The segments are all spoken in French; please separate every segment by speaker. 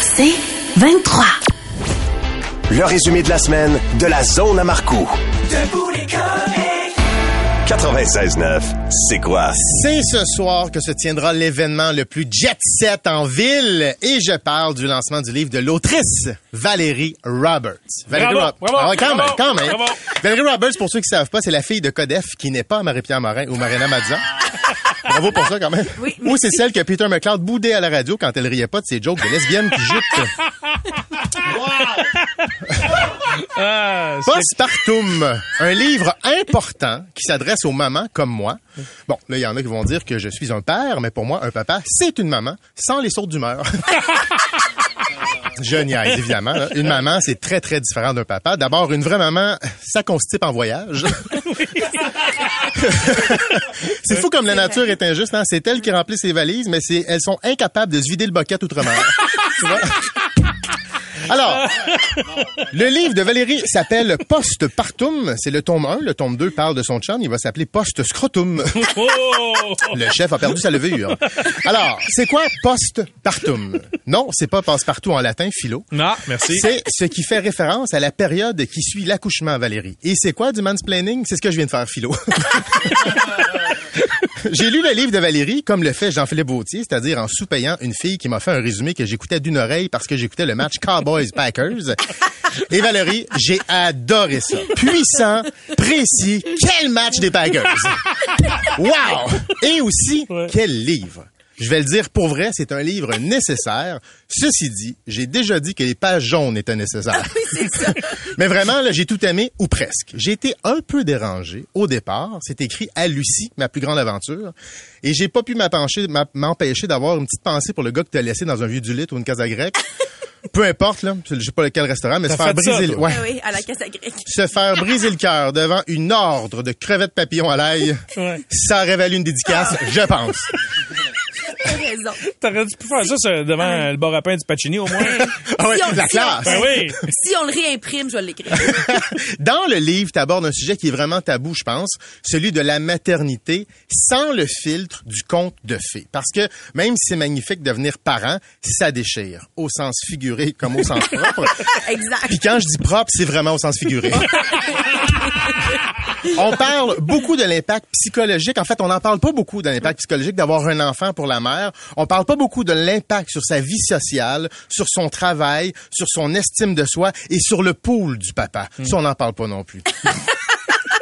Speaker 1: C'est 23.
Speaker 2: Le résumé de la semaine de la zone à Marcoux. 96.9, c'est quoi?
Speaker 3: C'est ce soir que se tiendra l'événement le plus jet set en ville et je parle du lancement du livre de l'autrice Valérie Roberts. Valérie
Speaker 4: Bravo,
Speaker 3: Rob-
Speaker 4: bravo,
Speaker 3: Ah ouais, quand
Speaker 4: bravo,
Speaker 3: même, quand même.
Speaker 4: bravo.
Speaker 3: Valérie Roberts, pour ceux qui savent pas, c'est la fille de Codef qui n'est pas Marie-Pierre Morin ou Marina Mazza. Bravo pour ça quand même.
Speaker 1: Oui,
Speaker 3: Ou c'est celle que Peter McLeod boudait à la radio quand elle riait pas de ses jokes de lesbiennes qui jutent.
Speaker 4: Ah, c'est-
Speaker 3: Postpartum, un livre important qui s'adresse aux mamans comme moi. Bon, là, il y en a qui vont dire que je suis un père, mais pour moi, un papa, c'est une maman, sans les sautes d'humeur. Je niaise, évidemment. Une maman, c'est très, très différent d'un papa. D'abord, une vraie maman, ça constipe en voyage. c'est fou comme la nature est injuste. Hein? C'est elle qui remplit ses valises, mais c'est elles sont incapables de se vider le bucket outre-mer. Tu vois? Alors, le livre de Valérie s'appelle Postpartum. C'est le tome 1. Le tome 2 parle de son chum. Il va s'appeler Post-Scrotum.
Speaker 4: Oh!
Speaker 3: Le chef a perdu sa levure. Alors, c'est quoi Postpartum? Non, c'est pas passe-partout en latin, philo.
Speaker 4: Non, merci.
Speaker 3: C'est ce qui fait référence à la période qui suit l'accouchement, Valérie. Et c'est quoi du mansplaining? C'est ce que je viens de faire, philo. J'ai lu le livre de Valérie, comme le fait Jean-Philippe Vautier, c'est-à-dire en sous-payant une fille qui m'a fait un résumé que j'écoutais d'une oreille parce que j'écoutais le match Cowboys-Packers. Et Valérie, j'ai adoré ça. Puissant, précis, quel match des Packers! Wow! Et aussi,
Speaker 4: Ouais.
Speaker 3: quel livre! Je vais le dire pour vrai, c'est un livre nécessaire. Ceci dit, j'ai déjà dit que les pages jaunes étaient nécessaires. Mais vraiment, là, j'ai tout aimé, ou presque. J'ai été un peu dérangé au départ. C'est écrit à Lucie, ma plus grande aventure. Et j'ai pas pu m'empêcher d'avoir une petite pensée pour le gars que t'as laissé dans un vieux du lit ou une casa grecque. Peu importe, là. Je sais pas lequel restaurant, mais se
Speaker 4: T'as
Speaker 3: faire
Speaker 4: ça,
Speaker 3: briser le, ouais.
Speaker 1: Ah oui, à la casa grecque.
Speaker 3: Se faire briser le cœur devant une ordre de crevettes papillons à l'ail.
Speaker 4: Ouais.
Speaker 3: Ça aurait valu une dédicace, je pense.
Speaker 1: T'as raison.
Speaker 4: T'aurais dû faire ça devant le bar à pain du Pacini au moins.
Speaker 3: Ah ouais,
Speaker 1: Si on-
Speaker 3: la
Speaker 1: si
Speaker 3: classe.
Speaker 4: ben oui.
Speaker 1: Si on le réimprime, je vais l'écrire.
Speaker 3: Dans le livre, tu abordes un sujet qui est vraiment tabou, je pense, celui de la maternité sans le filtre du conte de fées. Parce que même si c'est magnifique de devenir parent, ça déchire, au sens figuré comme au sens propre.
Speaker 1: Exact.
Speaker 3: Puis quand je dis propre, c'est vraiment au sens figuré. on parle beaucoup de l'impact psychologique. En fait, on n'en parle pas beaucoup de l'impact psychologique d'avoir un enfant pour la mère. On parle pas beaucoup de l'impact sur sa vie sociale, sur son travail, sur son estime de soi et sur le pool du papa. Ça, on n'en parle pas non plus.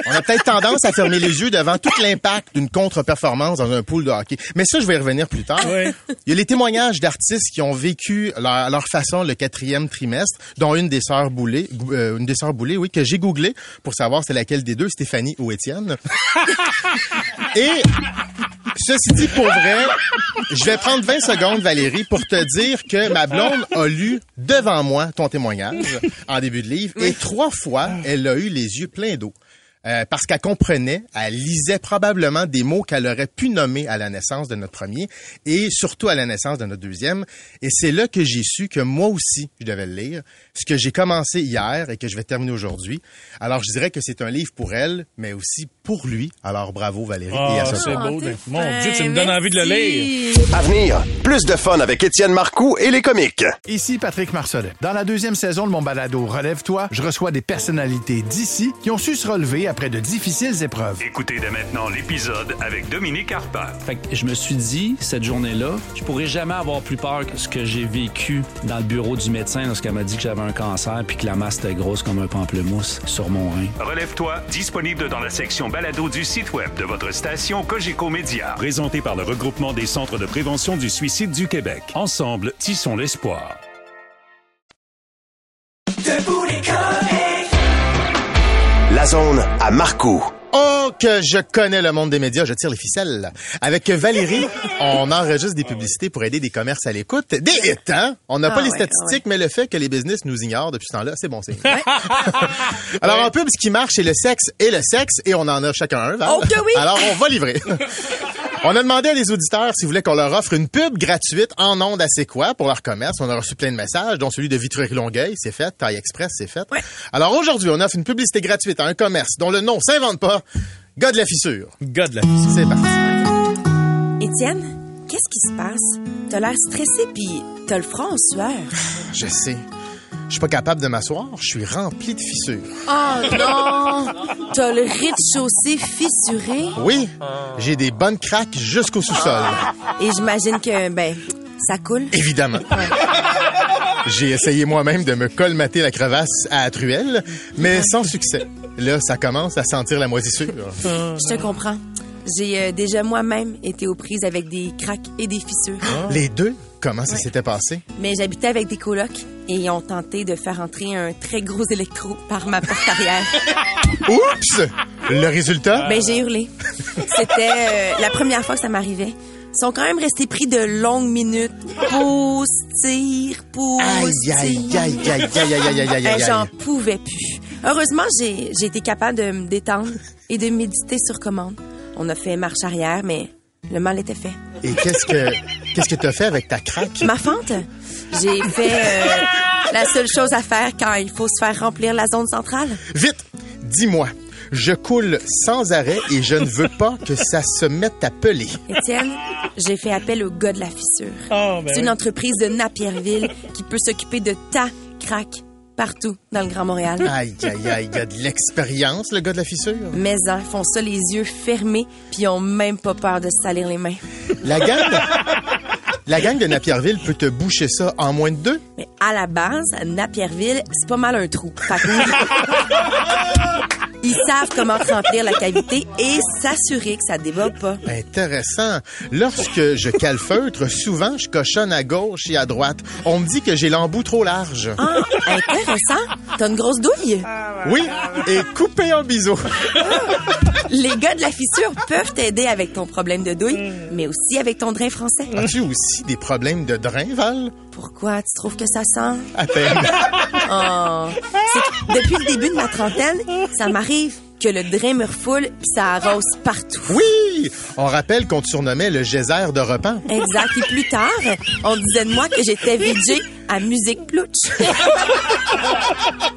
Speaker 3: On a peut-être tendance à fermer les yeux devant tout l'impact d'une contre-performance dans un pool de hockey. Mais ça, je vais y revenir plus tard.
Speaker 4: Oui.
Speaker 3: Il y a les témoignages d'artistes qui ont vécu leur, à leur façon le quatrième trimestre, dont une des sœurs Boulay, euh, une des sœurs Boulay, oui, que j'ai googlé pour savoir c'est laquelle des deux, Stéphanie ou Étienne. Et ceci dit, pour vrai, je vais prendre 20 secondes, Valérie, pour te dire que ma blonde a lu devant moi ton témoignage en début de livre et trois fois, elle a eu les yeux pleins d'eau. Euh, parce qu'elle comprenait, elle lisait probablement des mots qu'elle aurait pu nommer à la naissance de notre premier et surtout à la naissance de notre deuxième. Et c'est là que j'ai su que moi aussi, je devais le lire, ce que j'ai commencé hier et que je vais terminer aujourd'hui. Alors, je dirais que c'est un livre pour elle, mais aussi pour lui. Alors, bravo Valérie. et à
Speaker 4: Ah,
Speaker 3: ce
Speaker 4: c'est
Speaker 3: soir.
Speaker 4: beau.
Speaker 1: t'es
Speaker 4: Mon Dieu, tu me donnes envie de le lire.
Speaker 2: À venir, plus de fun avec Étienne Marcoux et les comiques.
Speaker 5: Ici Patrick Marcelet. Dans la deuxième saison de mon balado Relève-toi, je reçois des personnalités d'ici qui ont su se relever après de difficiles épreuves.
Speaker 6: Écoutez dès maintenant l'épisode avec Dominique Harper.
Speaker 7: Fait que je me suis dit, cette journée-là, je pourrais jamais avoir plus peur que ce que j'ai vécu dans le bureau du médecin lorsqu'elle m'a dit que j'avais un cancer puis que la masse était grosse comme un pamplemousse sur mon rein.
Speaker 6: Relève-toi, disponible dans la section balado du site web de votre station Cogeco Média. Présenté par le regroupement des centres de prévention du suicide du Québec. Ensemble, tissons l'espoir.
Speaker 2: Zone à Marcoux.
Speaker 3: Oh, que je connais le monde des médias, je tire les ficelles. Avec Valérie, on enregistre des publicités pour aider des commerces à l'écoute. Des hits, hein? On n'a
Speaker 1: Ah
Speaker 3: pas les
Speaker 1: ouais,
Speaker 3: statistiques, mais le fait que les business nous ignorent depuis ce temps-là, c'est bon signe. Alors, en pub, ce qui marche, c'est le sexe et le sexe, et on en a chacun un, Val.
Speaker 1: Oh que oui!
Speaker 3: Alors, on va livrer. On a demandé à des auditeurs s'ils voulaient qu'on leur offre une pub gratuite en ondes à C'est quoi pour leur commerce. On a reçu plein de messages, dont celui de Vitry-Longueuil, c'est fait. Taille Express, c'est fait.
Speaker 1: Ouais.
Speaker 3: Alors aujourd'hui, on offre une publicité gratuite à un commerce dont le nom s'invente pas. Gars de la fissure.
Speaker 4: Gars de la fille.
Speaker 3: C'est parti.
Speaker 1: Étienne, qu'est-ce qui se passe? T'as l'air stressé puis t'as le front en sueur.
Speaker 3: Je sais. Je suis pas capable de m'asseoir. Je suis rempli de fissures.
Speaker 1: Oh non! T'as le rez-de-chaussée fissuré?
Speaker 3: Oui, j'ai des bonnes craques jusqu'au sous-sol.
Speaker 1: et j'imagine que, ben, ça coule.
Speaker 3: Évidemment. J'ai essayé moi-même de me colmater la crevasse à la truelle, mais sans succès. Là, ça commence à sentir la moisissure.
Speaker 1: Je te comprends. J'ai euh, déjà moi-même été aux prises avec des craques et des fissures.
Speaker 3: Les deux, comment ça s'était passé?
Speaker 1: Mais j'habitais avec des colocs et ils ont tenté de faire entrer un très gros électro par ma porte arrière.
Speaker 3: Oups! Le résultat?
Speaker 1: Ben, j'ai hurlé. C'était euh, la première fois que ça m'arrivait. Ils sont quand même restés pris de longues minutes. Pousse, tire, pousse,
Speaker 3: Aïe, aïe, aïe, aïe, aïe, aïe, aïe, aïe,
Speaker 1: Euh,
Speaker 3: aïe.
Speaker 1: J'en pouvais plus. Heureusement, j'ai j'ai été capable de me détendre et de méditer sur commande. On a fait marche arrière, mais le mal était fait.
Speaker 3: Et qu'est-ce que qu'est-ce que t'as fait avec ta craque?
Speaker 1: Ma fente, j'ai fait euh, la seule chose à faire quand il faut se faire remplir la zone centrale.
Speaker 3: Vite, dis-moi. Je coule sans arrêt et je ne veux pas que ça se mette à peler.
Speaker 1: Étienne, j'ai fait appel au gars de la fissure.
Speaker 4: Oh, ben
Speaker 1: C'est une entreprise de Napierville qui peut s'occuper de ta craque partout dans le Grand Montréal.
Speaker 3: Aïe, aïe, aïe, il y a de l'expérience, le gars de la fissure.
Speaker 1: Mais hein, font ça les yeux fermés, puis ils ont même pas peur de se salir les mains.
Speaker 3: La gang, la gang de Napierville peut te boucher ça en moins de deux?
Speaker 1: Mais à la base, Napierville, c'est pas mal un trou. Fait que oui. Ils savent comment remplir la cavité et s'assurer que ça déborde pas.
Speaker 3: Intéressant. Lorsque je calfeutre, souvent, je cochonne à gauche et à droite. On me dit que j'ai l'embout trop large.
Speaker 1: Ah, intéressant. T'as une grosse douille?
Speaker 3: Oui, et coupé en biseau.
Speaker 1: Les gars de la fissure peuvent t'aider avec ton problème de douille, mais aussi avec ton drain français.
Speaker 3: As-tu aussi des problèmes de drain, Val?
Speaker 1: Pourquoi tu trouves que ça sent?
Speaker 3: À peine.
Speaker 1: Oh. Que depuis le début de ma trentaine, ça m'arrive que le drain me refoule puis ça arrose partout.
Speaker 3: Oui! On rappelle qu'on te surnommait le geyser de repas.
Speaker 1: Exact. Et plus tard, on disait de moi que j'étais VJ à Musique Plouch.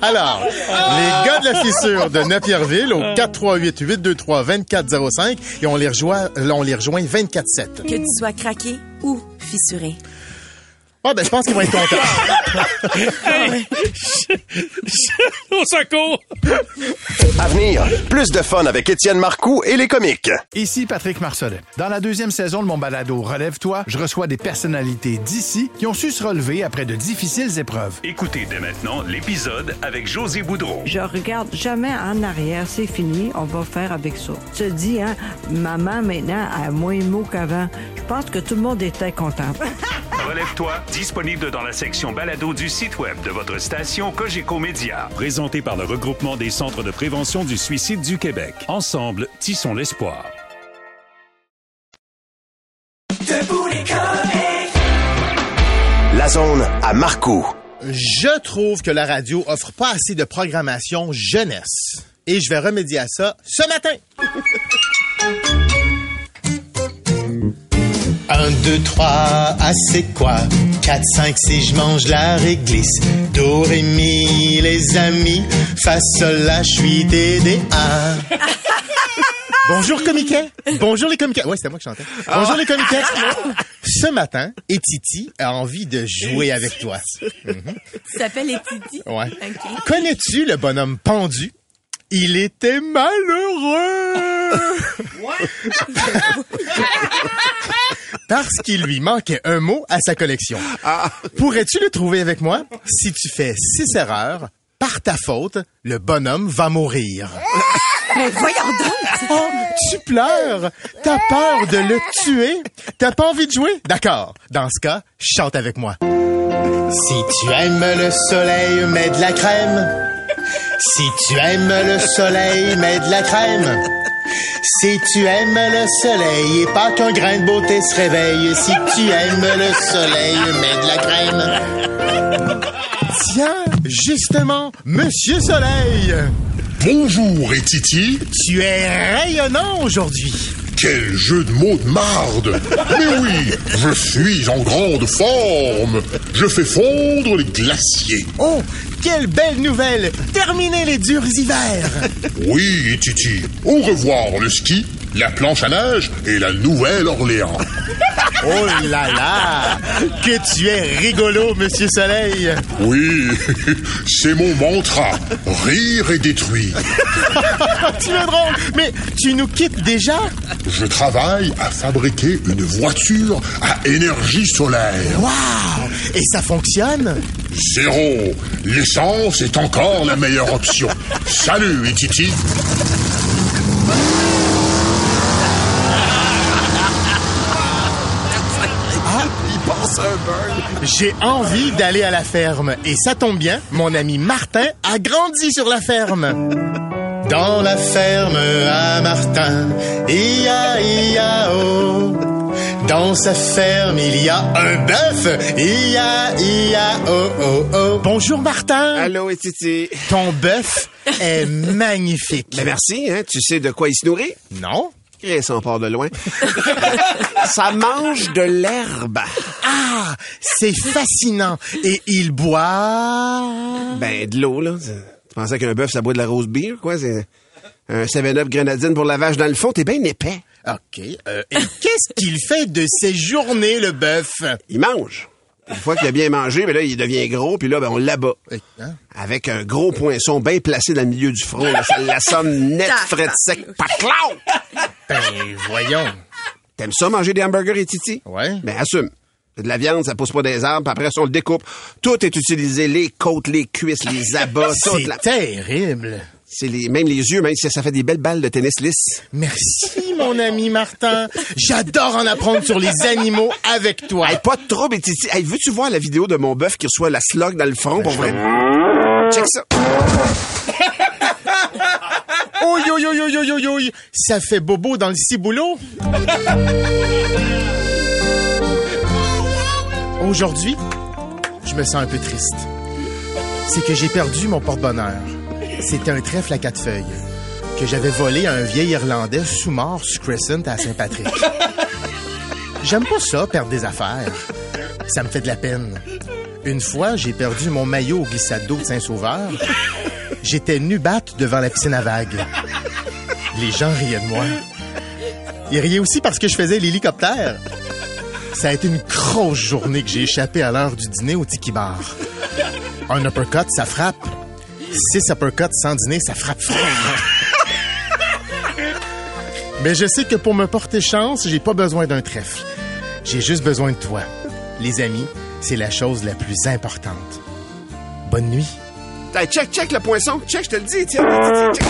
Speaker 3: Alors, les gars de la fissure de Napierville au 438-823-2405 et on les rejoint, on les rejoint 24-7.
Speaker 1: que tu sois craqué ou fissuré.
Speaker 3: Ah, ben, je pense qu'ils vont être contents.
Speaker 4: Au secours!
Speaker 2: À venir, plus de fun avec Étienne Marcoux et les comiques.
Speaker 5: Ici Patrick Marcelet. Dans la deuxième saison de mon balado Relève-toi, je reçois des personnalités d'ici qui ont su se relever après de difficiles épreuves.
Speaker 6: Écoutez dès maintenant l'épisode avec José Boudreau.
Speaker 8: Je regarde jamais en arrière, c'est fini, on va faire avec ça. Tu te dis, hein, maman maintenant a moins de mots qu'avant. Je pense que tout le monde était content.
Speaker 6: Relève-toi, disponible dans la section balado du site web de votre station Cogeco Média. Présenté par le regroupement des centres de prévention du suicide du Québec. Ensemble, tissons l'espoir.
Speaker 2: La zone à Marcoux.
Speaker 3: Je trouve que la radio offre pas assez de programmation jeunesse. Et je vais remédier à ça ce matin. 1, 2, 3, ah c'est quoi? 4, 5, 6, je mange la réglisse Do, ré, mi, les amis Fa, sol, la, je suis D, D, A Bonjour comiquet Bonjour les comiquets Ouais, c'était moi qui chantais. Bonjour les comiquets Ce matin, Etiti a envie de jouer avec toi.
Speaker 1: Tu t'appelles Etiti?
Speaker 3: Ouais.
Speaker 1: OK.
Speaker 3: Connais-tu le bonhomme pendu? Il était malheureux! Parce qu'il lui manquait un mot à sa collection. Pourrais-tu le trouver avec moi? Si tu fais six erreurs, par ta faute, le bonhomme va mourir.
Speaker 1: Mais voyons donc!
Speaker 3: Oh, tu pleures? T'as peur de le tuer? T'as pas envie de jouer? D'accord. Dans ce cas, chante avec moi. Si tu aimes le soleil, mets de la crème. Si tu aimes le soleil, mets de la crème. Si tu aimes le soleil et pas qu'un grain de beauté se réveille, si tu aimes le soleil, mets de la crème. Tiens, justement, Monsieur Soleil,
Speaker 9: Bonjour, et Titi.
Speaker 3: tu es rayonnant aujourd'hui.
Speaker 9: Quel jeu de mots de marde Mais oui, je suis en grande forme. Je fais fondre les glaciers.
Speaker 3: Oh, quelle belle nouvelle! Terminez les durs hivers!
Speaker 9: Oui, Titi. Au revoir le ski, la planche à neige et la Nouvelle-Orléans.
Speaker 3: Oh là là! Que tu es rigolo, Monsieur Soleil!
Speaker 9: Oui, c'est mon mantra. Rire et détruire.
Speaker 3: tu es drôle, mais tu nous quittes déjà?
Speaker 9: Je travaille à fabriquer une voiture à énergie solaire.
Speaker 3: Waouh! Et ça fonctionne?
Speaker 9: Zéro. L'essence est encore la meilleure option. Salut, et Titi.
Speaker 3: J'ai envie d'aller à la ferme. Et ça tombe bien, mon ami Martin a grandi sur la ferme. Dans la ferme à Martin, ia ia oh. Dans sa ferme, il y a un bœuf, ia ia oh oh oh. Bonjour Martin.
Speaker 10: Allô, Titi.
Speaker 3: Ton bœuf est magnifique.
Speaker 10: Ben merci, hein. Tu sais de quoi il se nourrit?
Speaker 3: Non?
Speaker 10: On part de loin. Ça mange de l'herbe.
Speaker 3: Ah, c'est fascinant. Et il boit...
Speaker 10: Ben, de l'eau, là. Tu pensais qu'un bœuf, ça boit de la rose beer, quoi? C'est un 7-up grenadine pour la vache dans le fond. T'es bien épais.
Speaker 3: OK. euh, et qu'est-ce qu'il fait de ses journées, le bœuf?
Speaker 10: Il mange. Une fois qu'il a bien mangé, ben là, il devient gros, puis là, ben, on l'abat.
Speaker 3: Hein?
Speaker 10: Avec un gros poinçon bien placé dans le milieu du front. là. ça l'assomme net, frais sec, paclao!
Speaker 3: Ben, voyons.
Speaker 10: T'aimes ça, manger des hamburgers et titi?
Speaker 3: Ouais.
Speaker 10: Ben, assume. C'est De la viande, ça pousse pas des arbres, puis après ça, on le découpe. Tout est utilisé, les côtes, les cuisses, les abats, toute
Speaker 3: C'est
Speaker 10: la...
Speaker 3: terrible.
Speaker 10: C'est les, même les yeux, même si ça fait des belles balles de tennis lisse.
Speaker 3: Merci, mon ami Martin. J'adore en apprendre sur les animaux avec toi.
Speaker 10: Hey, pas de trouble, et. Hey, veux-tu voir la vidéo de mon bœuf qui reçoit la slug dans le front pour vrai? Check ça.
Speaker 3: Oi, oi, oi, oi, oi, oi. Ça fait bobo dans le ciboulot. Aujourd'hui, je me sens un peu triste. C'est que j'ai perdu mon porte-bonheur. C'était un trèfle à quatre feuilles que j'avais volé à un vieil Irlandais sous-mort sur Crescent à Saint-Patrick. J'aime pas ça, perdre des affaires. Ça me fait de la peine. Une fois, j'ai perdu mon maillot au glissade d'eau de Saint-Sauveur. J'étais nu batte devant la piscine à vagues. Les gens riaient de moi. Ils riaient aussi parce que je faisais l'hélicoptère. Ça a été une grosse journée que j'ai échappé à l'heure du dîner au Tiki Bar. Un uppercut, ça frappe. Six uppercuts sans dîner, ça frappe fort. Mais je sais que pour me porter chance, j'ai pas besoin d'un trèfle. J'ai juste besoin de toi. Les amis, c'est la chose la plus importante. Bonne nuit.
Speaker 10: Hey, check, check le poinçon. Check, je te le dis, tiens. Check.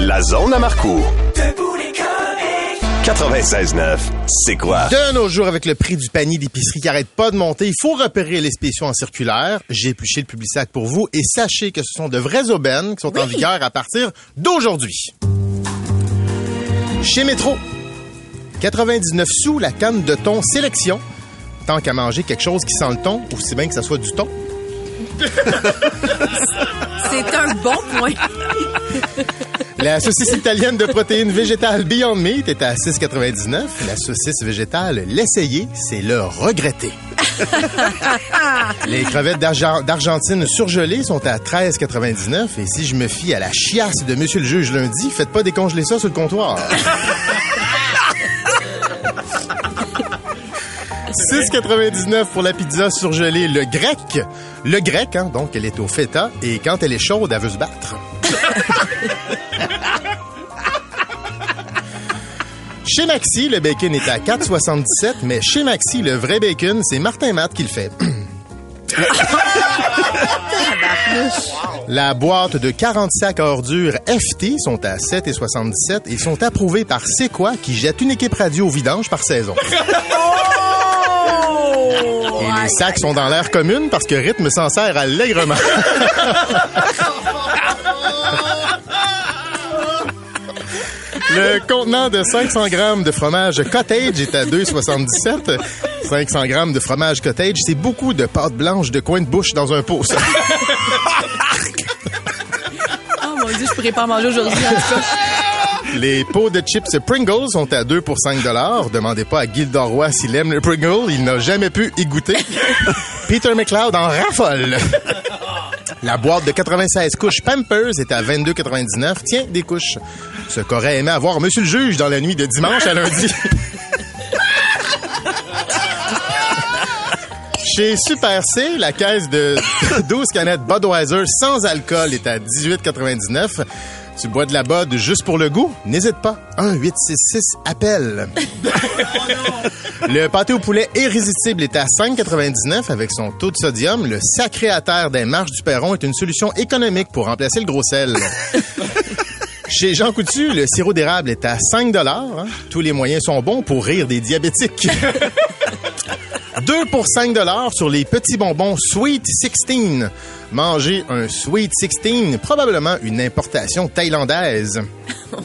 Speaker 2: La zone à Marcourt. 96.9, c'est quoi?
Speaker 3: De nos jours, avec le prix du panier d'épicerie qui arrête pas de monter, il faut repérer les spéciaux en circulaire. J'ai épluché le public sac pour vous et sachez que ce sont de vraies aubaines qui sont en vigueur à partir d'aujourd'hui. Chez Métro, 99 sous la canne de thon sélection. Tant qu'à manger quelque chose qui sent le thon, aussi bien que ça soit du thon.
Speaker 1: C'est un bon point.
Speaker 3: La saucisse italienne de protéines végétales Beyond Meat est à 6,99. La saucisse végétale L'Essayer, c'est le regretter. Les crevettes d'Argen- d'Argentine surgelées sont à 13,99. Et si je me fie à la chiasse de Monsieur le juge lundi, faites pas décongeler ça sur le comptoir. 6,99 pour la pizza surgelée Le Grec. Le Grec, hein, donc elle est au feta et quand elle est chaude, elle veut se battre. Chez Maxi, le bacon est à 4,77, mais chez Maxi, le vrai bacon, c'est Martin Matt qui le fait. La boîte de 40 sacs à ordures FT sont à 7,77 et sont approuvés par C'est quoi qui jette une équipe radio au vidange par saison. Les sacs sont dans l'air commune parce que Rythme s'en sert allègrement. Le contenant de 500 grammes de fromage cottage est à 2,77. 500 grammes de fromage cottage, c'est beaucoup de pâte blanche de coin de bouche dans un pot, ça.
Speaker 1: Oh mon Dieu, je pourrais pas en manger aujourd'hui, en tout cas.
Speaker 3: Les pots de chips Pringles sont à 2 pour 5 Demandez pas à Guy Roy s'il aime le Pringle. Il n'a jamais pu y goûter. Peter McLeod en raffole. La boîte de 96 couches Pampers est à 22,99. Tiens, des couches. Ce qu'aurait aimé avoir Monsieur le juge dans la nuit de dimanche à lundi. Chez Super C, la caisse de 12 canettes Budweiser sans alcool est à 18,99. Tu bois de la Bud juste pour le goût? N'hésite pas. 1-866 appel. le pâté au poulet irrésistible est à 5,99 avec son taux de sodium. Le sacré à terre des marches du perron est une solution économique pour remplacer le gros sel. Chez Jean Coutu, le sirop d'érable est à 5 hein. Tous les moyens sont bons pour rire des diabétiques. 2 pour 5 sur les petits bonbons Sweet 16. Manger un Sweet 16, probablement une importation thaïlandaise.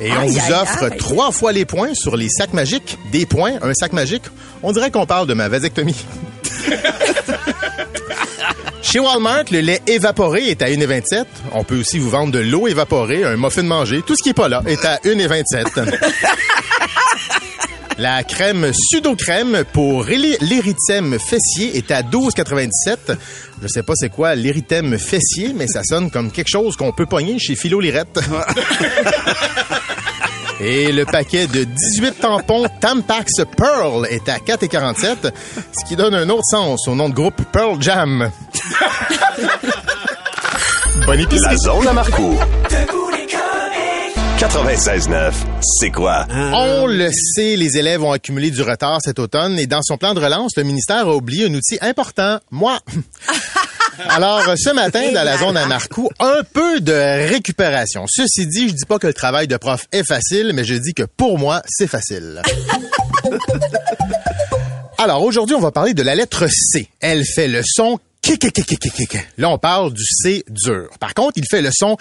Speaker 3: Et on
Speaker 1: Aïe,
Speaker 3: vous offre
Speaker 1: aïe.
Speaker 3: trois fois les points sur les sacs magiques. Des points, un sac magique. On dirait qu'on parle de ma vasectomie. Chez Walmart, le lait évaporé est à 1,27. On peut aussi vous vendre de l'eau évaporée, un muffin mangé. Tout ce qui est pas là est à 1,27. La crème Sudocrème pour l'é- l'érythème fessier est à 12,97. Je sais pas c'est quoi l'érythème fessier, mais ça sonne comme quelque chose qu'on peut pogner chez Philo Lirette. Et le paquet de 18 tampons Tampax Pearl est à 4,47, ce qui donne un autre sens au nom de groupe Pearl Jam. Bonne épicerie.
Speaker 2: La zone à Marco. 96.9, c'est quoi?
Speaker 3: On le sait, les élèves ont accumulé du retard cet automne et dans son plan de relance, le ministère a oublié un outil important, moi. Alors, ce matin, dans la zone à Marcoux, un peu de récupération. Ceci dit, je dis pas que le travail de prof est facile, mais je dis que pour moi, c'est facile. Alors, aujourd'hui, on va parler de la lettre C. Elle fait le son. Là, on parle du C dur. Par contre, il fait le son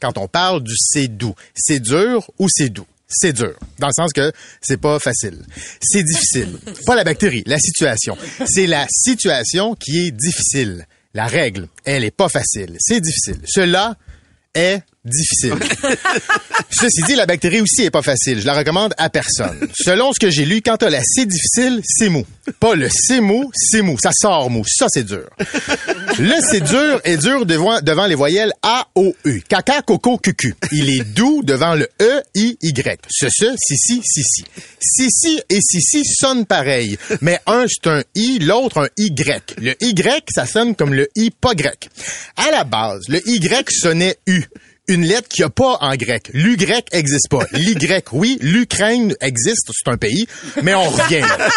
Speaker 3: quand on parle du C doux. C'est dur ou c'est doux? C'est dur. Dans le sens que c'est pas facile. C'est difficile. Pas la bactérie, la situation. C'est la situation qui est difficile. La règle, elle est pas facile. C'est difficile. Cela est difficile. Ceci dit, la bactérie aussi est pas facile. Je la recommande à personne. Selon ce que j'ai lu, quand t'as la C difficile, c'est mou. Pas le C mou, c'est mou. Ça sort mou. Ça, c'est dur. Le c'est dur est dur devant, devant les voyelles A, O, U. Caca, coco, cucu. Il est doux devant le E, I, Y. Ce, ce, si, si, si, si. Si, si et si, si sonnent pareil. Mais un, c'est un I, l'autre, un Y. Le Y, ça sonne comme le I pas grec. À la base, le Y sonnait U une lettre qu'il n'y a pas en grec. L'U grec existe pas. L'Y, oui. L'Ukraine existe, c'est un pays, mais on revient. là.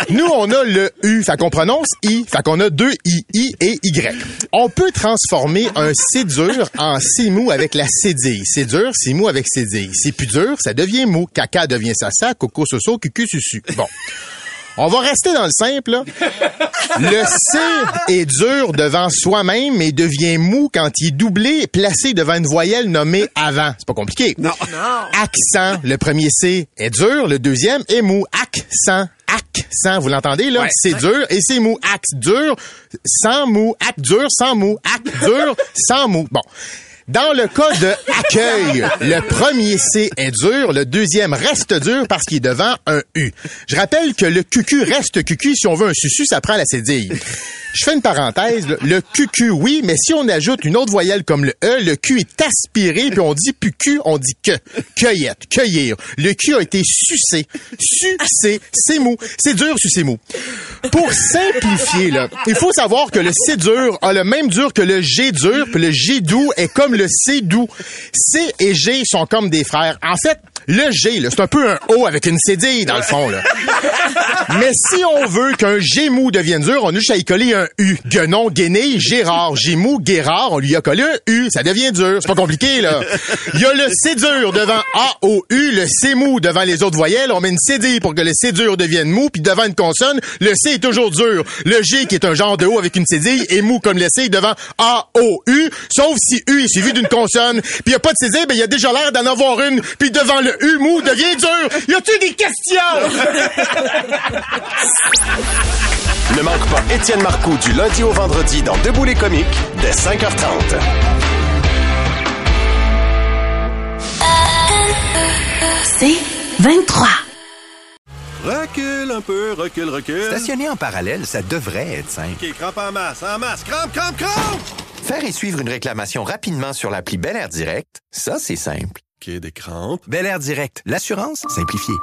Speaker 3: Nous, on a le U, fait qu'on prononce I, fait qu'on a deux I, I et Y. On peut transformer un C dur en C mou avec la cédille. C dur, C mou avec cédille. C'est plus dur, ça devient mou. Caca devient sasa, coco soso, cucu susu. Bon. On va rester dans le simple. là. Le C est dur devant soi-même et devient mou quand il est doublé et placé devant une voyelle nommée avant. C'est pas compliqué.
Speaker 10: Non.
Speaker 3: Accent. Le premier C est dur, le deuxième est mou. Accent. Accent. Vous l'entendez, là?
Speaker 10: Ouais.
Speaker 3: C'est dur et c'est mou. Axe dur, sans mou. Acte dur, sans mou. Acte dur, sans mou. Bon. Dans le cas de accueil, le premier C est dur, le deuxième reste dur parce qu'il est devant un U. Je rappelle que le QQ reste QQ. Si on veut un susu, ça prend la cédille. Je fais une parenthèse. Le QQ, oui, mais si on ajoute une autre voyelle comme le E, le Q est aspiré, puis on dit plus Q, on dit que. Cueillette, cueillir. Le Q a été sucé. Sucé, c'est mou. C'est dur, sucé mou. Pour simplifier, il faut savoir que le C dur a le même dur que le G dur, puis le G doux est comme le C doux. C et G sont comme des frères. En fait, Le G, c'est un peu un O avec une cédille dans le fond, là. Mais si on veut qu'un G mou devienne dur, on a juste à y coller un U. Guenon, Guéné, Gérard, G mou, Guérard, on lui a collé un U. Ça devient dur. C'est pas compliqué, là. Il y a le C dur devant A, O, U, le C mou devant les autres voyelles. On met une cédille pour que le C dur devienne mou, puis devant une consonne, le C est toujours dur. Le G, qui est un genre de O avec une cédille, est mou comme le C devant A, O, U, sauf si U est suivi d'une consonne. Puis il y a pas de cédille, ben il y a déjà l'air d'en avoir une. Puis devant le U mou devient dur. Y a-tu des questions?
Speaker 2: Ne manque pas Étienne Marcoux du lundi au vendredi dans Debout les comiques dès 5h30.
Speaker 11: C'est 23.
Speaker 12: Recule un peu, recule, recule.
Speaker 13: Stationner en parallèle, ça devrait être simple.
Speaker 12: OK, crampe en masse, en masse, crampe, crampe, crampe!
Speaker 13: Faire et suivre une réclamation rapidement sur l'appli Bel Air Direct, ça, c'est simple.
Speaker 12: Des crampes.
Speaker 13: Bel Air Direct, l'assurance simplifiée.